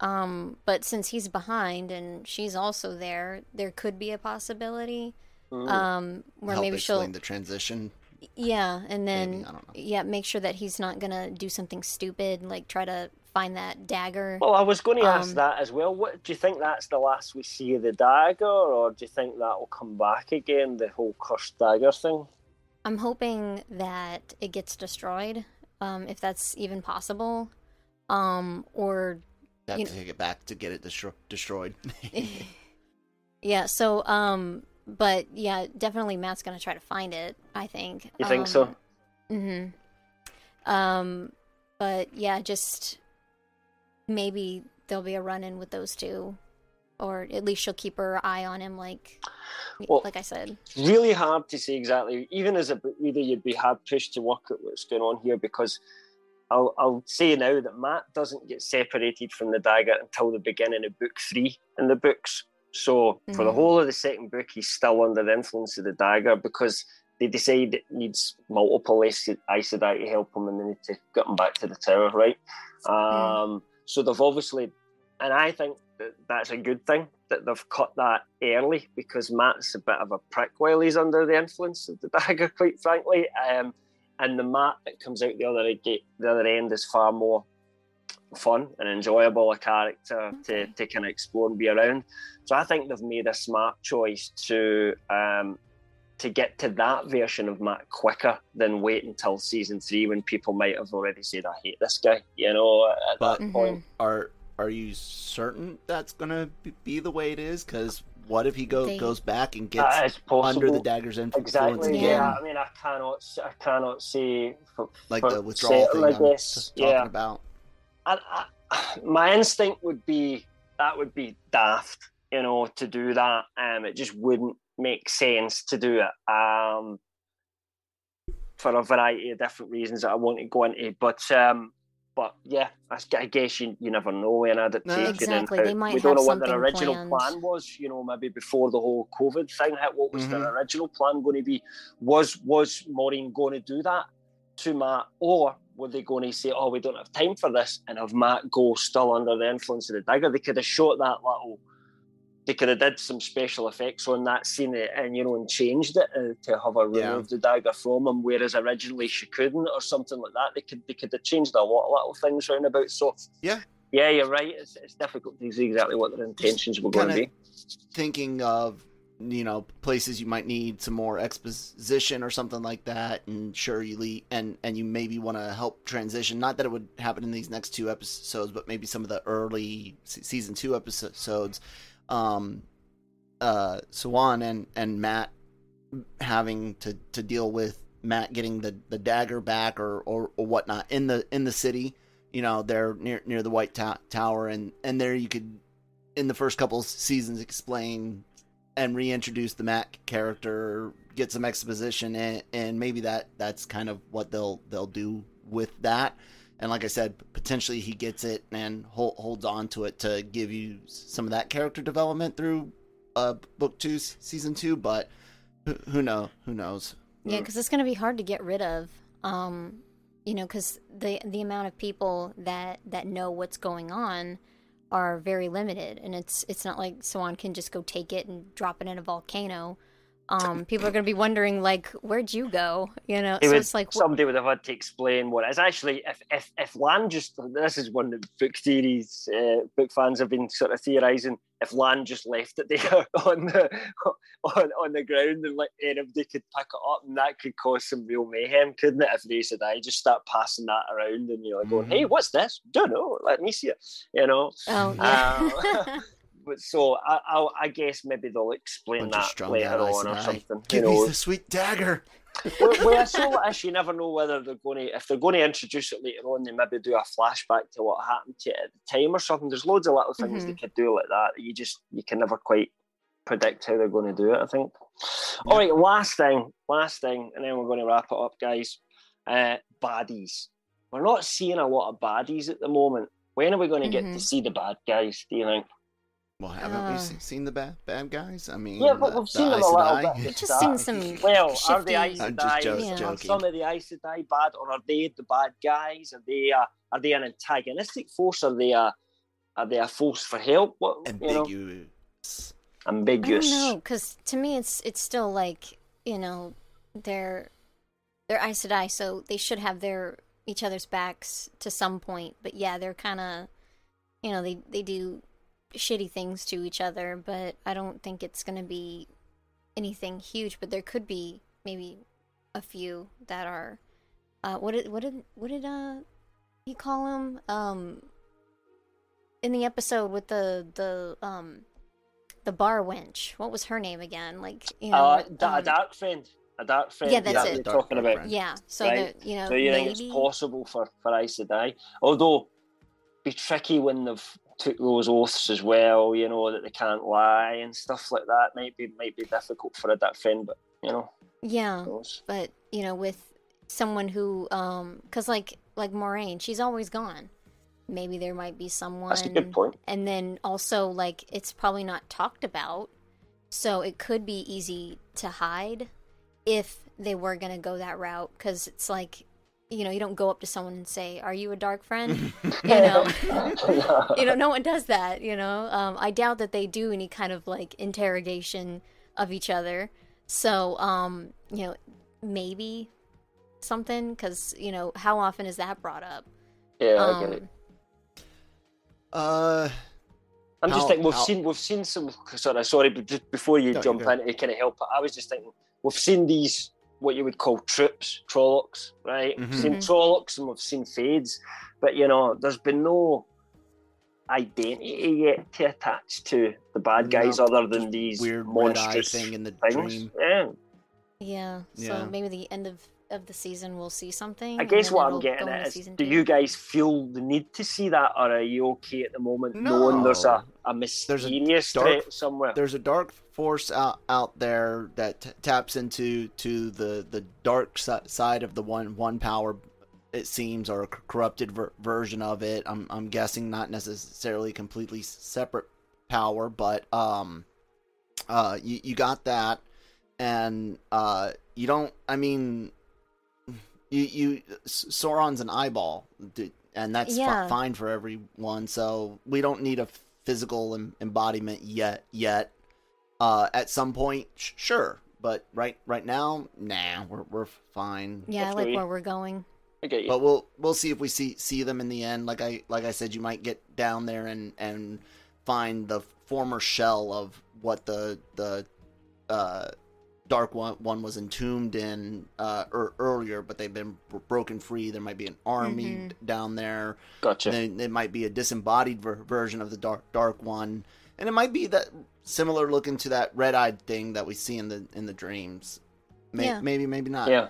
Um, but since he's behind and she's also there, there could be a possibility Mhm. um, where help maybe she'll explain the transition yeah, and then Maybe, I don't know. yeah, make sure that he's not gonna do something stupid, like try to find that dagger. Well, I was going to ask Um, that as well. What do you think that's the last we see of the dagger, or do you think that will come back again? The whole cursed dagger thing. I'm hoping that it gets destroyed, um, if that's even possible, um, or Have You to take it back to get it destro- destroyed. yeah. So, um, but yeah, definitely Mat's gonna try to find it. I think. You think so? Mm-hmm. Um, but yeah, just maybe there'll be a run in with those two, or at least she'll keep her eye on him, like, Well- like I said. really hard to say exactly. Even as a book reader, you'd be hard pushed to work out what's going on here because I'll, I'll say now that Mat doesn't get separated from the dagger until the beginning of book three in the books. So for the Mhm. whole of the second book, he's still under the influence of the dagger because they decide it needs multiple Aes Sedai to help him and they need to get him back to the tower, right? Um, So they've obviously, and I think that that's a good thing that they've cut that early because Mat's a bit of a prick while he's under the influence of the dagger, quite frankly. Um, and the Mat that comes out the other gate, the other end is far more fun and enjoyable a character to, Okay. to kind of explore and be around. So I think they've made a smart choice to um, to get to that version of Mat quicker than wait until season three when people might have already said I hate this guy. You know, at But- that point. are are you certain that's gonna be- be the way it is? Because what if he go, They- goes back and gets under the dagger's influence Exactly. again, Yeah. I mean, I cannot. I cannot see For, like for the withdrawal certain, thing I I'm guess. talking yeah. about? I, I, my instinct would be that would be daft, you know, to do that. Um, it just wouldn't make sense to do it. Um, for a variety of different reasons that I won't go into, but um, but yeah, I guess you, you never know in adaptation. and Exactly, how- they might we don't know what their original planned. plan was. You know, maybe before the whole COVID thing hit, what was Mhm. their original plan going to be? Was was Moiraine going to do that to Mat, or were they going to say, "Oh, we don't have time for this," and have Mat go still under the influence of the dagger? They could have shot that little. They could have did some special effects on that scene and you know and changed it uh, to have her Yeah. the dagger from him, whereas originally she couldn't, or something like that. They could they could have changed a lot of little things round about. So Yeah. yeah, you're right. It's, it's difficult to see exactly what their intentions were going to be. Thinking of you know places you might need some more exposition or something like that, and sure you le- and and you maybe want to help transition. Not that it would happen in these next two episodes, but maybe some of the early season two episodes. Um, uh, Siuan and and Mat having to to deal with Mat getting the the dagger back or or, or whatnot in the in the city. You know, they're near near the White Tower, and and there you could in the first couple seasons explain and reintroduce the Mat character, get some exposition, and, and maybe that that's kind of what they'll they'll do with that. And like I said, potentially he gets it and hold, holds on to it to give you some of that character development through uh, book two, season two. But who, know? Who knows? Yeah, because it's going to be hard to get rid of. Um, you know, because the the amount of people that that know what's going on are very limited, and it's it's not like Siuan can just go take it and drop it in a volcano. Um, people are going to be wondering like, where'd you go? You know, It so would- it's like, somebody would have had to explain what it is. Actually, if if if Lan just this is one that book theories, uh, book fans have been sort of theorising. If Lan just left it there on the on, on the ground and like anybody could pick it up, and that could cause some real mayhem, couldn't it? If they said I just start passing that around and you're like going, Mhm. "Hey, what's this? Don't know. Let me see it." You know. oh yeah. Uh, But so I, I, I guess maybe they'll explain Bunch of that strung later out on or Aes Sedai. something. Give you know, me the sweet dagger. well, well, so it is, you never know whether they're going to, if they're going to introduce it later on, they maybe do a flashback to what happened to it at the time or something. There's loads of little things they could do like that. that You just, you can never quite predict how they're going to do it, I think. All right, last thing, last thing, and then we're going to wrap it up, guys. Uh, baddies. We're not seeing a lot of baddies at the moment. When are we going to get to see the bad guys, do you think? Well, haven't we Uh. se- seen the bad bad guys? I mean, Yeah, but we've the seen them a little bit. We've just seen some Well, are the shifty- Aes Sedai, Yeah. are some of the Aes Sedai bad, or are they the bad guys? Are they uh, are they an antagonistic force? Are they a are they a force for help? What you know, Ambiguous. I don't know, because to me, it's it's still like you know, they're they're Aes Sedai, so they should have their each other's backs to some point. But yeah, they're kind of, you know, they they do shitty things to each other. But I don't think it's gonna be anything huge. But there could be maybe a few that are. Uh, what did what did what did uh he call him? Um, in the episode with the the um the bar wench. What was her name again? Like you know, Uh, um, a dark friend. A dark friend. Yeah, that's that it. Talking about. friend. yeah. So Right. that you know, So you maybe think it's possible for for Aes Sedai, although be tricky when they've took those oaths as well. You know that they can't lie and stuff like that. Might be might be difficult for a friend, but you know, yeah. But you know, with someone who, um, because like like Moiraine, she's always gone. Maybe there might be someone. That's a good point. And then also, like, it's probably not talked about, so it could be easy to hide if they were gonna go that route. Because it's like, you know, you don't go up to someone and say, "Are you a dark friend?" you know. you know, no one does that. You know, um, I doubt that they do any kind of like interrogation of each other. So, um, you know, maybe something because you know how often is that brought up? yeah, I get it. Um, Uh, I'm just How- thinking we've how- seen we've seen some sort of sorry, but just before you No, jump in to kind of help, I was just thinking we've seen these what you would call troops, Trollocs, right? Mhm. We've seen Mhm. Trollocs and we've seen Fades, but you know, there's been no identity yet to attach to the bad guys No, other than these weird red monstrous thing in the things. dream. Yeah. yeah. So Yeah. maybe the end of of the season we'll see something. I guess what it'll I'm getting at is, do you guys feel the need to see that, or are you okay at the moment, knowing there's a, a mysterious dark- threat somewhere? there's a dark force out out there that t- taps into to the the dark si- side of the one one power it seems or a corrupted ver- version of it. I'm i'm guessing not necessarily completely separate power but um uh you, you got that. And uh you don't i mean you you sauron's an eyeball and that's Yeah. fine for everyone so we don't need a physical em- embodiment yet yet uh at some point sh- sure but right right now nah we're, we're fine Yeah, I like Definitely. where we're going. Okay. but we'll we'll see if we see see them in the end like i like i said you might get down there and and find the former shell of what the the uh dark one, one was entombed in uh er, earlier but they've been b- broken free there might be an army Mhm. d- down there gotcha. then it might be a disembodied ver- version of the dark dark one and it might be that similar looking to that red-eyed thing that we see in the in the dreams May- Yeah. maybe maybe not Yeah.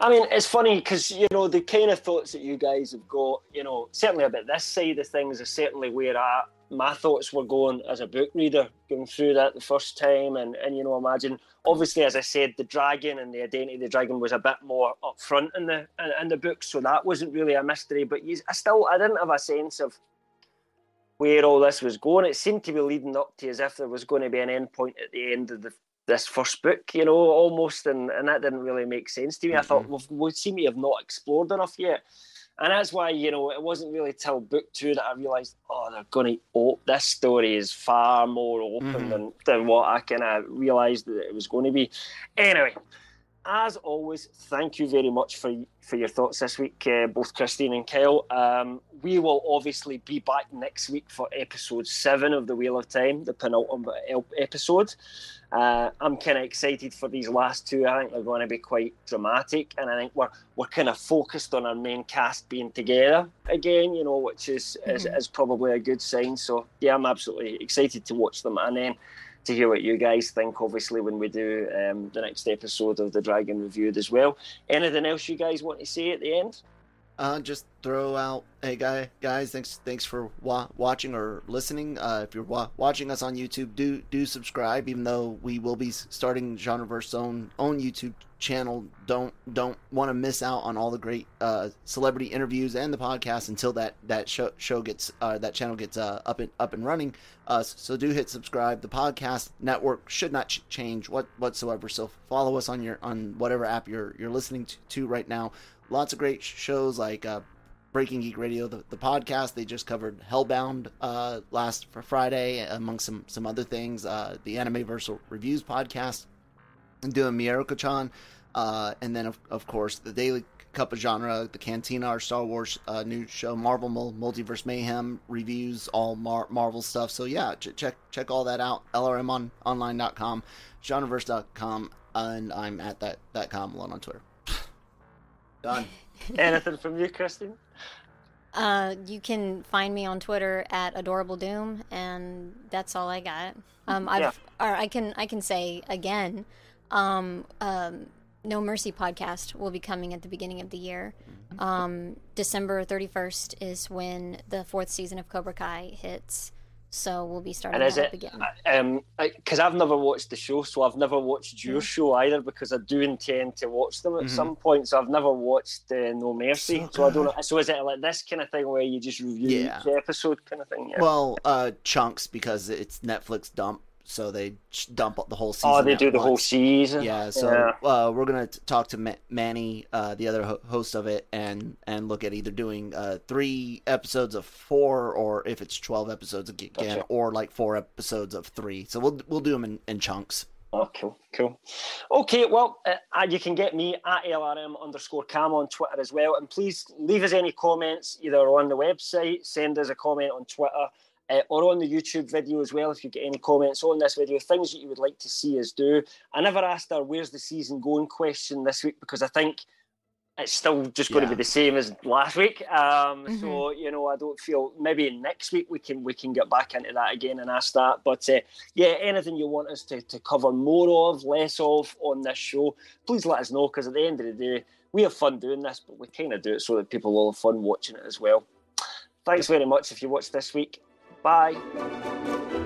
I mean, it's funny because, you know, the kind of thoughts that you guys have got, you know, certainly about this side of things is certainly where I, my thoughts were going as a book reader, going through that the first time. And, and, you know, imagine, obviously, as I said, the dragon and the identity of the dragon was a bit more upfront in the in, in the book. So that wasn't really a mystery. But you, I still, I didn't have a sense of where all this was going. It seemed to be leading up to as if there was going to be an end point at the end of the this first book, you know, almost, and, and that didn't really make sense to me. I thought we've, we seem to have not explored enough yet, and that's why you know it wasn't really till book two that I realised, oh, they're going to oh, this story is far more open Mhm. than than what I kind of realised that it was going to be. Anyway, as always, thank you very much for for your thoughts this week, uh, both Christine and Kyle. Um, we will obviously be back next week for episode seven of the Wheel of Time, the penultimate episode. Uh, I'm kind of excited for these last two. I think they're going to be quite dramatic, and I think we're we're kind of focused on our main cast being together again. You know, which is is, Mhm. is probably a good sign. So yeah, I'm absolutely excited to watch them, and then to hear what you guys think. Obviously, when we do um, the next episode of the Dragon Reviewed as well. Anything else you guys want to say at the end? uh just throw out hey guy guys thanks thanks for wa- watching or listening uh if you're wa- watching us on youtube do do subscribe even though we will be starting genreverse own own youtube channel don't don't want to miss out on all the great uh celebrity interviews and the podcast until that that show show gets uh that channel gets uh up and up and running. Uh so do hit subscribe. The podcast network should not ch- change what whatsoever. So follow us on your on whatever app you're you're listening to, to right now. Lots of great sh- shows like uh, Breaking Geek Radio, the, the podcast. They just covered Hellbound uh, last Friday, among some some other things. Uh, the Anime Versal Reviews podcast, and doing Miyako-chan. Uh, and then, of, of course, the Daily Cup of Genre, the Cantina, our Star Wars uh, new show, Marvel Multiverse Mayhem reviews, all Mar- Marvel stuff. So yeah, ch- check check all that out. LRMonline.com, genreverse.com, and I'm at that that com alone on Twitter. Done. Anything from you, Christine? Uh, you can find me on Twitter at Adorable Doom, and that's all I got. Um, I've, yeah. or I can I can say again, um, um, No Mercy podcast will be coming at the beginning of the year. Mm-hmm. Um, December thirty first is when the fourth season of Cobra Kai hits. So we'll be starting and is it, again. Um, because I've never watched the show, so I've never watched your mm. show either. Because I do intend to watch them at mm-hmm. some point. So I've never watched uh, No Mercy. So, so I don't. So is it like this kind of thing where you just review yeah. each episode kind of thing? Yeah. Well, uh, chunks because it's Netflix dump so they dump the whole season. Oh, they do the once. whole season. Yeah, so yeah. Uh, we're gonna talk to Ma- Manny, uh, the other ho- host of it, and and look at either doing uh, three episodes of four, or if it's twelve episodes again, gotcha. or like four episodes of three. So we'll we'll do them in, in chunks. Oh, cool, cool. Okay, well, uh, you can get me at LRM underscore cam on Twitter as well. And please leave us any comments either on the website, send us a comment on Twitter, uh, or on the YouTube video as well. If you get any comments on this video, things that you would like to see us do. I never asked our "Where's the season going?" question this week because I think it's still just going yeah. to be the same as last week. Um, mm-hmm. So you know, I don't feel maybe next week we can we can get back into that again and ask that. But uh, yeah, anything you want us to, to cover more of, less of on this show, please let us know because at the end of the day, we have fun doing this, but we kind of do it so that people will have fun watching it as well. Thanks very much if you watched this week. Bye.